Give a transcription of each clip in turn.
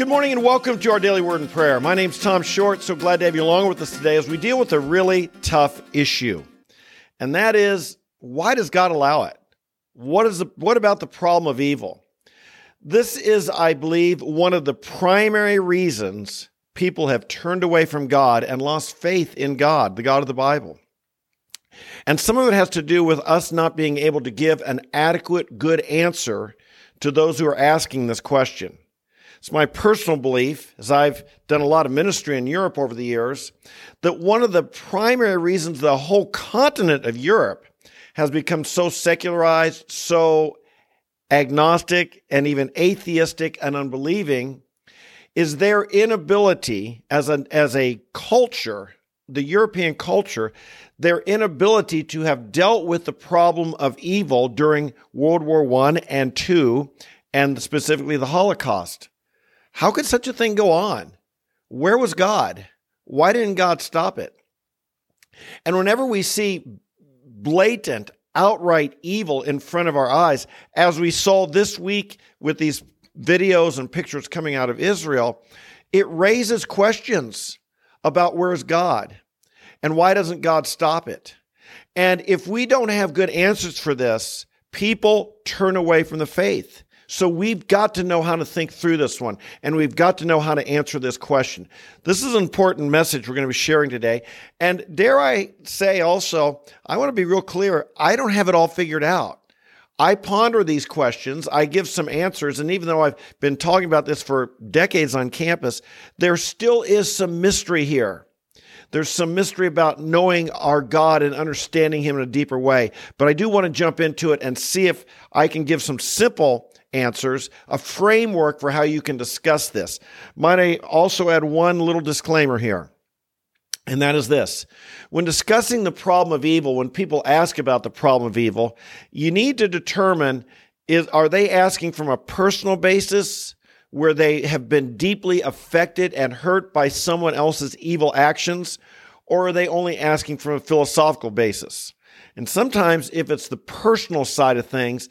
Good morning and welcome to our daily word and prayer. My name's Tom Short. So glad to have you along with us today as we deal with a really tough issue. And that is why does God allow it? What is the, what about the problem of evil? This is, I believe, one of the primary reasons people have turned away from God and lost faith in God, the God of the Bible. And some of it has to do with us not being able to give an adequate, good answer to those who are asking this question. It's my personal belief, as I've done a lot of ministry in Europe over the years, that one of the primary reasons the whole continent of Europe has become so secularized, so agnostic, and even atheistic and unbelieving is their inability as a, as a culture, the European culture, their inability to have dealt with the problem of evil during World War I and II, and specifically the Holocaust. How could such a thing go on? Where was God? Why didn't God stop it? And whenever we see blatant, outright evil in front of our eyes, as we saw this week with these videos and pictures coming out of Israel, it raises questions about where's God and why doesn't God stop it? And if we don't have good answers for this, people turn away from the faith. So we've got to know how to think through this one and we've got to know how to answer this question. This is an important message we're going to be sharing today. And dare I say also, I want to be real clear. I don't have it all figured out. I ponder these questions. I give some answers. And even though I've been talking about this for decades on campus, there still is some mystery here. There's some mystery about knowing our God and understanding Him in a deeper way. But I do want to jump into it and see if I can give some simple answers, a framework for how you can discuss this. Might I also add one little disclaimer here? And that is this. When discussing the problem of evil, when people ask about the problem of evil, you need to determine is, are they asking from a personal basis where they have been deeply affected and hurt by someone else's evil actions? Or are they only asking from a philosophical basis? And sometimes, if it's the personal side of things,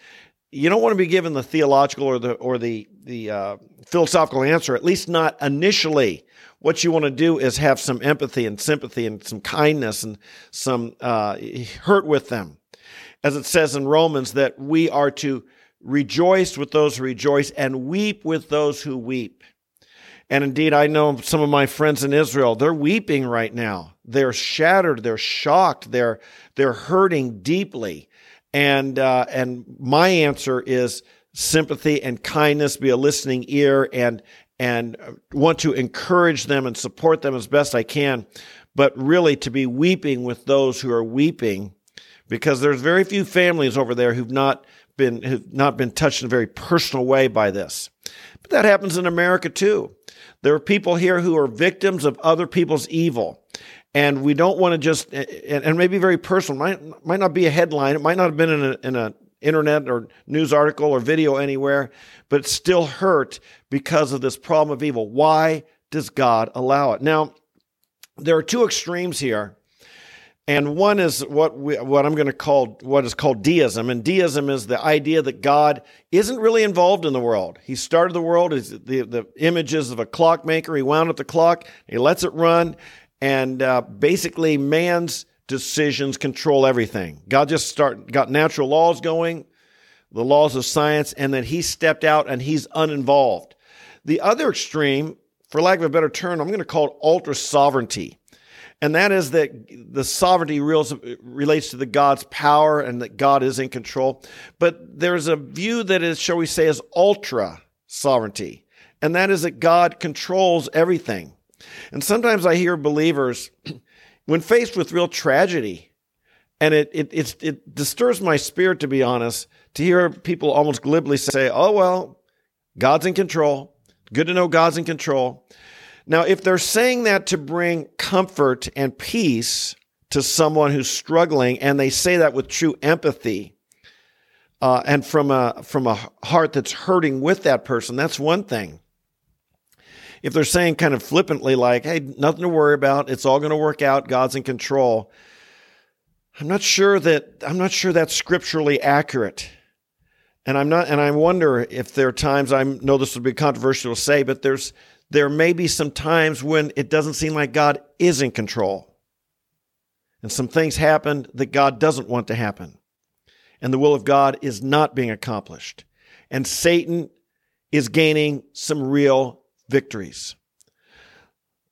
you don't want to be given the theological or the or the the uh, philosophical answer. At least not initially. What you want to do is have some empathy and sympathy and some kindness and some uh, hurt with them, as it says in Romans that we are to rejoice with those who rejoice and weep with those who weep. And indeed, I know some of my friends in Israel, they're weeping right now. They're shattered, they're shocked, they're they're hurting deeply and uh, and my answer is sympathy and kindness, be a listening ear, and and want to encourage them and support them as best I can, but really to be weeping with those who are weeping, because there's very few families over there who've not been who've not been touched in a very personal way by this. But that happens in America too. There are people here who are victims of other people's evil and we don't want to just and, maybe very personal might might not be a headline it might not have been in a, in a internet or news article or video anywhere but still hurt because of this problem of evil why does god allow it now there are two extremes here and one is what we, what I'm going to call what is called deism, and deism is the idea that God isn't really involved in the world. He started the world as the the images of a clockmaker. He wound up the clock, he lets it run, and uh, basically man's decisions control everything. God just start got natural laws going, the laws of science, and then he stepped out and he's uninvolved. The other extreme, for lack of a better term, I'm going to call it ultra sovereignty. And that is that the sovereignty relates to the God's power and that God is in control. But there's a view that is, shall we say, is ultra sovereignty. And that is that God controls everything. And sometimes I hear believers, when faced with real tragedy, and it, it, it, it disturbs my spirit, to be honest, to hear people almost glibly say, oh, well, God's in control. Good to know God's in control. Now, if they're saying that to bring comfort and peace to someone who's struggling, and they say that with true empathy, uh, and from a from a heart that's hurting with that person, that's one thing if they're saying kind of flippantly, like, hey, nothing to worry about, it's all going to work out, God's in control, I'm not sure that I'm not sure that's scripturally accurate. and I'm not, and I wonder if there are times I know this would be controversial to say, but there's there may be some times when it doesn't seem like God is in control, and some things happen that God doesn't want to happen, and the will of God is not being accomplished, and Satan is gaining some real victories.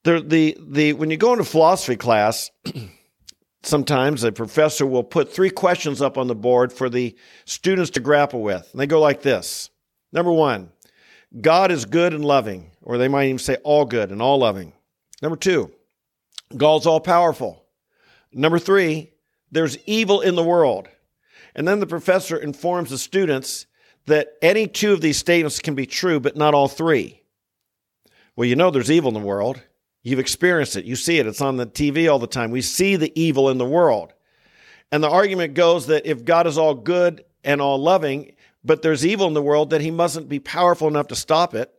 The the the when you go into philosophy class. sometimes a professor will put three questions up on the board for the students to grapple with. And they go like this Number one, God is good and loving, or they might even say all good and all loving. Number two, God's all powerful. Number three, there's evil in the world. And then the professor informs the students that any two of these statements can be true, but not all three. Well, you know there's evil in the world. You've experienced it. You see it. It's on the TV all the time. We see the evil in the world. And the argument goes that if God is all good and all loving, but there's evil in the world, that he mustn't be powerful enough to stop it.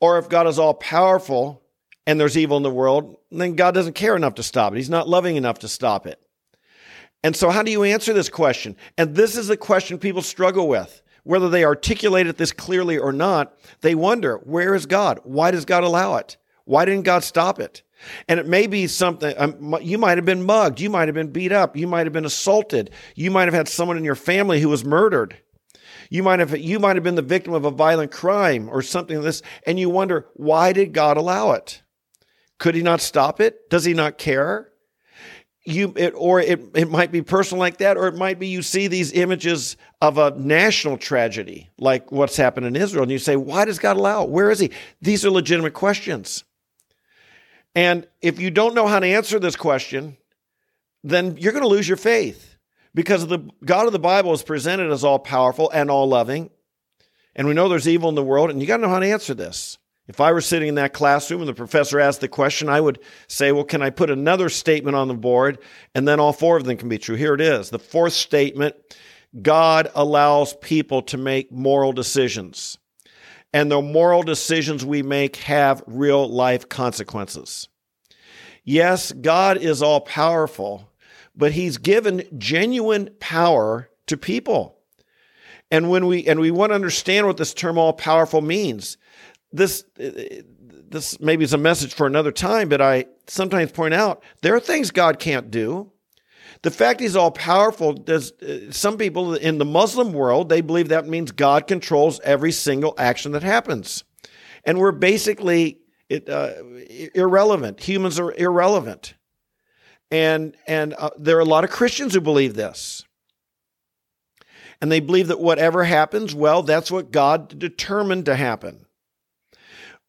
Or if God is all powerful and there's evil in the world, then God doesn't care enough to stop it. He's not loving enough to stop it. And so, how do you answer this question? And this is the question people struggle with. Whether they articulate it this clearly or not, they wonder, where is God? Why does God allow it? Why didn't God stop it? And it may be something, um, you might have been mugged. You might have been beat up. You might have been assaulted. You might have had someone in your family who was murdered. You might have, you might have been the victim of a violent crime or something like this. And you wonder, why did God allow it? Could he not stop it? Does he not care? You, it, or it, it might be personal like that, or it might be you see these images of a national tragedy, like what's happened in Israel, and you say, why does God allow it? Where is he? These are legitimate questions. And if you don't know how to answer this question, then you're going to lose your faith because the God of the Bible is presented as all powerful and all loving. And we know there's evil in the world, and you got to know how to answer this. If I were sitting in that classroom and the professor asked the question, I would say, Well, can I put another statement on the board? And then all four of them can be true. Here it is. The fourth statement God allows people to make moral decisions and the moral decisions we make have real life consequences. Yes, God is all powerful, but he's given genuine power to people. And when we and we want to understand what this term all powerful means, this this maybe is a message for another time, but I sometimes point out there are things God can't do. The fact he's all powerful does uh, some people in the Muslim world they believe that means God controls every single action that happens, and we're basically it, uh, irrelevant. Humans are irrelevant, and and uh, there are a lot of Christians who believe this, and they believe that whatever happens, well, that's what God determined to happen.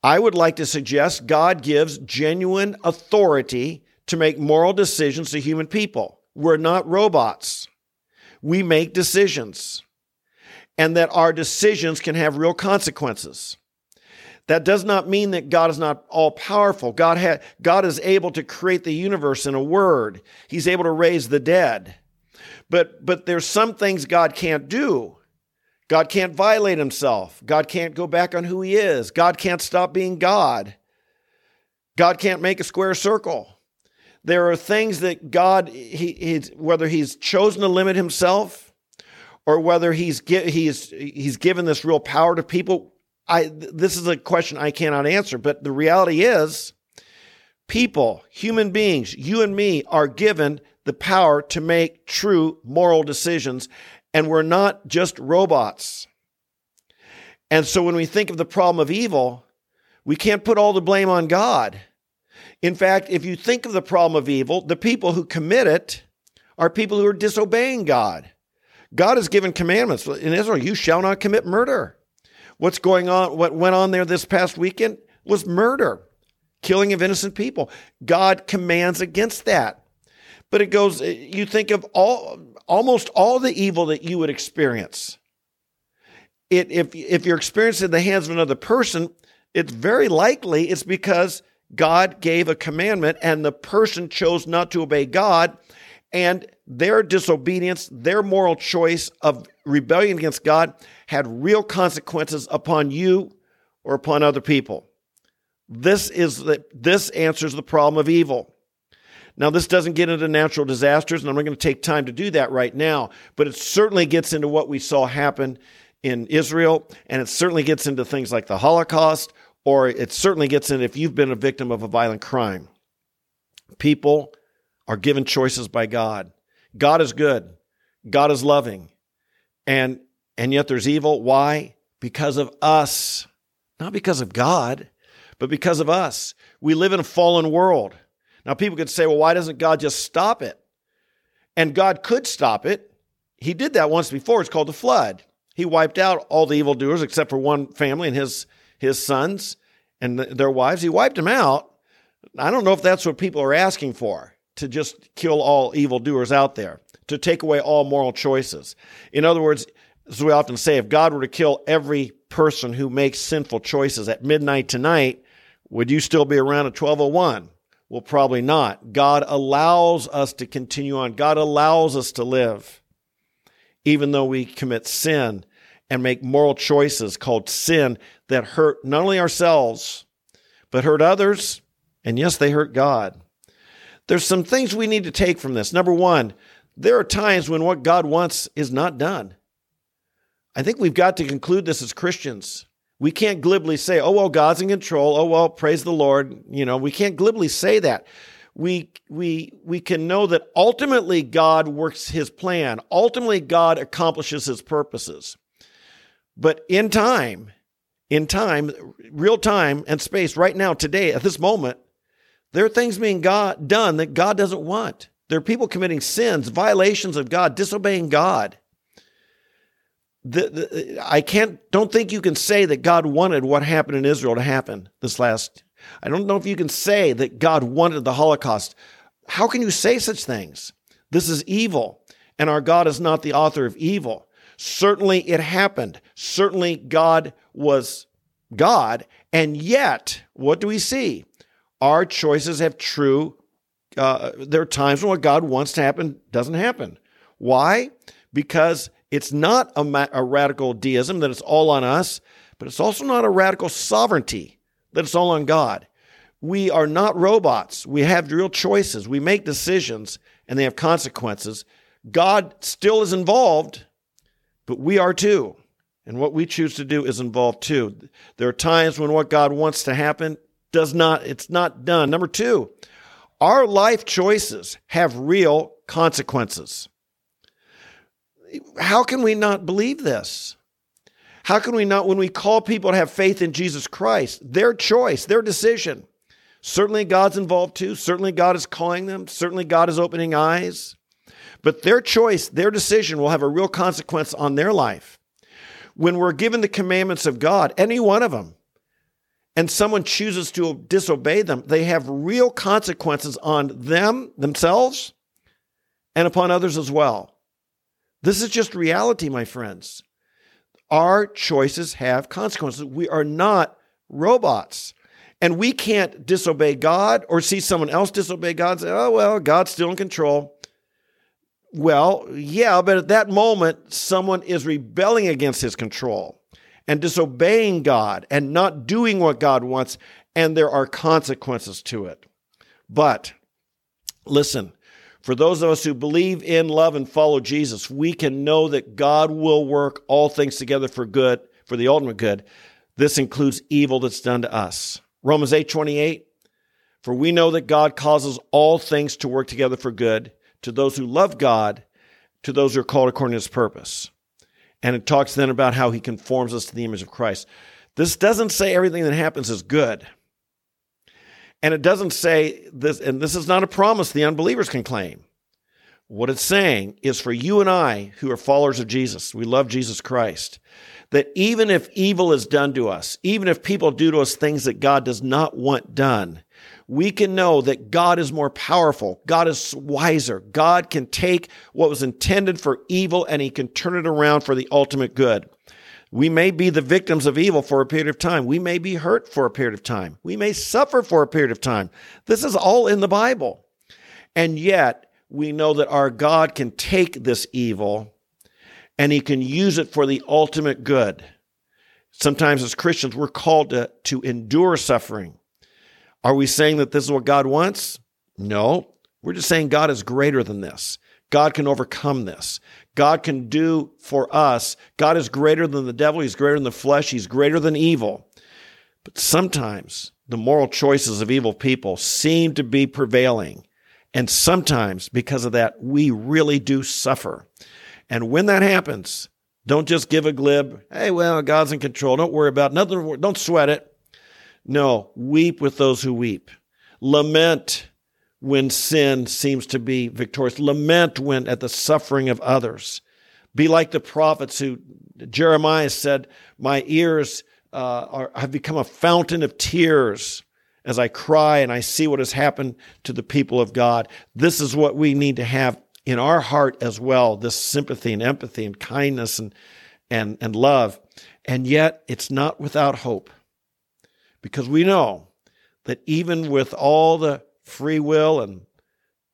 I would like to suggest God gives genuine authority to make moral decisions to human people. We're not robots. We make decisions, and that our decisions can have real consequences. That does not mean that God is not all powerful. God, ha- God is able to create the universe in a word. He's able to raise the dead. But, but there's some things God can't do. God can't violate himself. God can't go back on who he is. God can't stop being God. God can't make a square circle. There are things that God, he, he's, whether He's chosen to limit Himself or whether He's He's He's given this real power to people. I this is a question I cannot answer, but the reality is, people, human beings, you and me, are given the power to make true moral decisions, and we're not just robots. And so when we think of the problem of evil, we can't put all the blame on God. In fact, if you think of the problem of evil, the people who commit it are people who are disobeying God. God has given commandments in Israel you shall not commit murder. What's going on, what went on there this past weekend was murder, killing of innocent people. God commands against that. But it goes, you think of all, almost all the evil that you would experience. It, if, if you're experiencing the hands of another person, it's very likely it's because God gave a commandment and the person chose not to obey God, and their disobedience, their moral choice of rebellion against God had real consequences upon you or upon other people. This is the, this answers the problem of evil. Now, this doesn't get into natural disasters, and I'm not going to take time to do that right now, but it certainly gets into what we saw happen in Israel, and it certainly gets into things like the Holocaust, or it certainly gets in if you've been a victim of a violent crime. People are given choices by God. God is good. God is loving. And and yet there's evil. Why? Because of us. Not because of God, but because of us. We live in a fallen world. Now, people could say, well, why doesn't God just stop it? And God could stop it. He did that once before. It's called the flood. He wiped out all the evildoers except for one family and his, his sons and their wives. He wiped them out. I don't know if that's what people are asking for to just kill all evildoers out there, to take away all moral choices. In other words, as we often say, if God were to kill every person who makes sinful choices at midnight tonight, would you still be around at 1201? Well, probably not. God allows us to continue on. God allows us to live, even though we commit sin and make moral choices called sin that hurt not only ourselves, but hurt others. And yes, they hurt God. There's some things we need to take from this. Number one, there are times when what God wants is not done. I think we've got to conclude this as Christians. We can't glibly say, oh, well, God's in control. Oh, well, praise the Lord. You know, we can't glibly say that. We, we, we can know that ultimately God works his plan. Ultimately, God accomplishes his purposes. But in time, in time, real time and space, right now, today, at this moment, there are things being God, done that God doesn't want. There are people committing sins, violations of God, disobeying God the, the, I can't don't think you can say that God wanted what happened in Israel to happen this last. I don't know if you can say that God wanted the Holocaust. How can you say such things? This is evil, and our God is not the author of evil. Certainly it happened. Certainly God was God, and yet what do we see? Our choices have true. Uh, there are times when what God wants to happen doesn't happen. Why? Because it's not a, ma- a radical deism that it's all on us, but it's also not a radical sovereignty that it's all on God. We are not robots. We have real choices. We make decisions and they have consequences. God still is involved, but we are too. And what we choose to do is involved too. There are times when what God wants to happen does not, it's not done. Number two, our life choices have real consequences how can we not believe this? How can we not, when we call people to have faith in Jesus Christ, their choice, their decision? Certainly God's involved too. Certainly God is calling them. Certainly God is opening eyes. But their choice, their decision will have a real consequence on their life. When we're given the commandments of God, any one of them, and someone chooses to disobey them, they have real consequences on them, themselves, and upon others as well. This is just reality, my friends. Our choices have consequences. We are not robots. And we can't disobey God or see someone else disobey God and say, oh, well, God's still in control. Well, yeah, but at that moment, someone is rebelling against his control and disobeying God and not doing what God wants, and there are consequences to it. But listen, for those of us who believe in, love, and follow Jesus, we can know that God will work all things together for good, for the ultimate good. This includes evil that's done to us. Romans 8 28. For we know that God causes all things to work together for good to those who love God, to those who are called according to his purpose. And it talks then about how he conforms us to the image of Christ. This doesn't say everything that happens is good. And it doesn't say this, and this is not a promise the unbelievers can claim. What it's saying is for you and I, who are followers of Jesus, we love Jesus Christ, that even if evil is done to us, even if people do to us things that God does not want done, we can know that God is more powerful. God is wiser. God can take what was intended for evil and he can turn it around for the ultimate good. We may be the victims of evil for a period of time. We may be hurt for a period of time. We may suffer for a period of time. This is all in the Bible. And yet, we know that our God can take this evil and he can use it for the ultimate good. Sometimes, as Christians, we're called to, to endure suffering. Are we saying that this is what God wants? No. We're just saying God is greater than this. God can overcome this. God can do for us. God is greater than the devil. He's greater than the flesh. He's greater than evil. But sometimes the moral choices of evil people seem to be prevailing. And sometimes because of that, we really do suffer. And when that happens, don't just give a glib, hey, well, God's in control. Don't worry about it. Nothing, don't sweat it. No, weep with those who weep. Lament when sin seems to be victorious. Lament when at the suffering of others. Be like the prophets who Jeremiah said, My ears uh, are, have become a fountain of tears as I cry and I see what has happened to the people of God. This is what we need to have in our heart as well this sympathy and empathy and kindness and, and, and love. And yet, it's not without hope because we know that even with all the free will and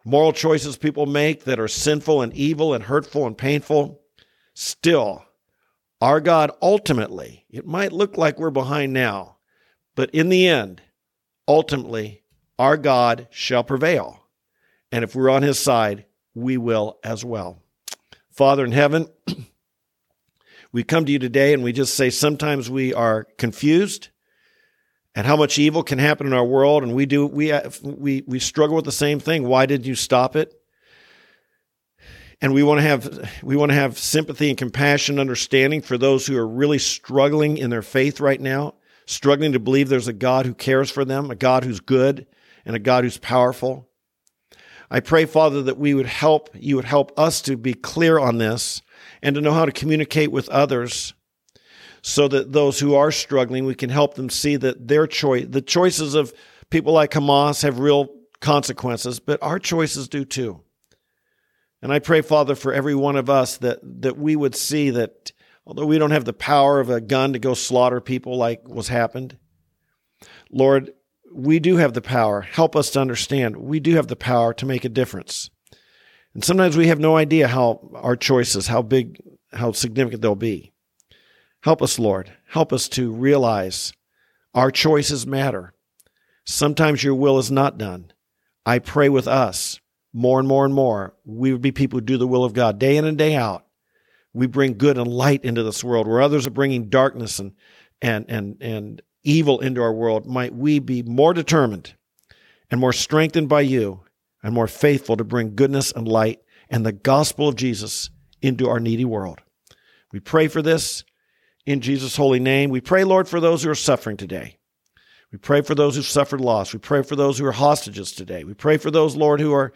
moral choices people make that are sinful and evil and hurtful and painful, still, our God ultimately, it might look like we're behind now, but in the end, ultimately, our God shall prevail. And if we're on his side, we will as well. Father in heaven, we come to you today and we just say sometimes we are confused and how much evil can happen in our world and we do we uh, we we struggle with the same thing. Why did you stop it? And we want to have we want to have sympathy and compassion understanding for those who are really struggling in their faith right now struggling to believe there's a god who cares for them a god who's good and a god who's powerful. I pray father that we would help you would help us to be clear on this and to know how to communicate with others so that those who are struggling, we can help them see that their choice, the choices of people like Hamas have real consequences, but our choices do too. And I pray, Father, for every one of us that, that we would see that although we don't have the power of a gun to go slaughter people like was happened, Lord, we do have the power. Help us to understand we do have the power to make a difference. And sometimes we have no idea how our choices, how big, how significant they'll be. Help us, Lord. Help us to realize our choices matter. Sometimes your will is not done. I pray with us more and more and more. We would be people who do the will of God day in and day out. We bring good and light into this world where others are bringing darkness and, and, and, and evil into our world. Might we be more determined and more strengthened by you and more faithful to bring goodness and light and the gospel of Jesus into our needy world. We pray for this in Jesus' holy name. We pray, Lord, for those who are suffering today. We pray for those who've suffered loss. We pray for those who are hostages today. We pray for those, Lord, who are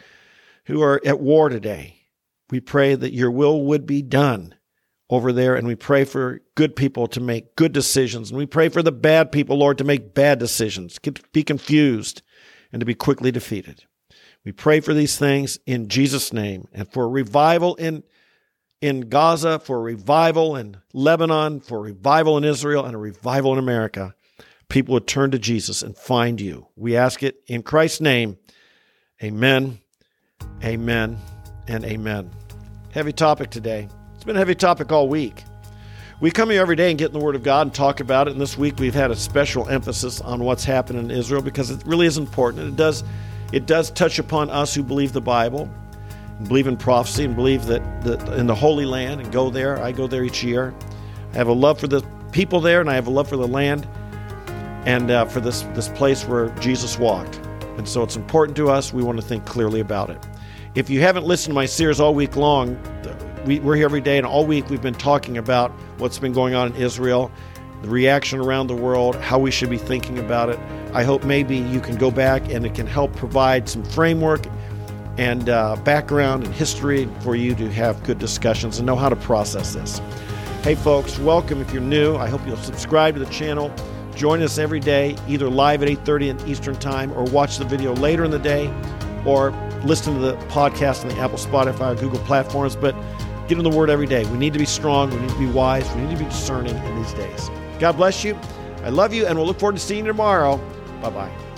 who are at war today. We pray that your will would be done over there, and we pray for good people to make good decisions. And we pray for the bad people, Lord, to make bad decisions, be confused, and to be quickly defeated. We pray for these things in Jesus' name and for revival in in Gaza, for revival in Lebanon, for revival in Israel, and a revival in America, people would turn to Jesus and find you. We ask it in Christ's name. Amen, amen, and amen. Heavy topic today. It's been a heavy topic all week. We come here every day and get in the Word of God and talk about it. And this week we've had a special emphasis on what's happened in Israel because it really is important. It does, it does touch upon us who believe the Bible believe in prophecy and believe that, in the Holy Land and go there. I go there each year. I have a love for the people there and I have a love for the land and uh, for this, this place where Jesus walked. And so it's important to us. We want to think clearly about it. If you haven't listened to my series all week long, we, we're here every day, and all week we've been talking about what's been going on in Israel, the reaction around the world, how we should be thinking about it. I hope maybe you can go back and it can help provide some framework and uh, background and history for you to have good discussions and know how to process this. Hey, folks, welcome. If you're new, I hope you'll subscribe to the channel. Join us every day, either live at 8:30 in Eastern Time, or watch the video later in the day, or listen to the podcast on the Apple, Spotify, Google platforms. But get in the Word every day. We need to be strong. We need to be wise. We need to be discerning in these days. God bless you. I love you, and we'll look forward to seeing you tomorrow. Bye bye.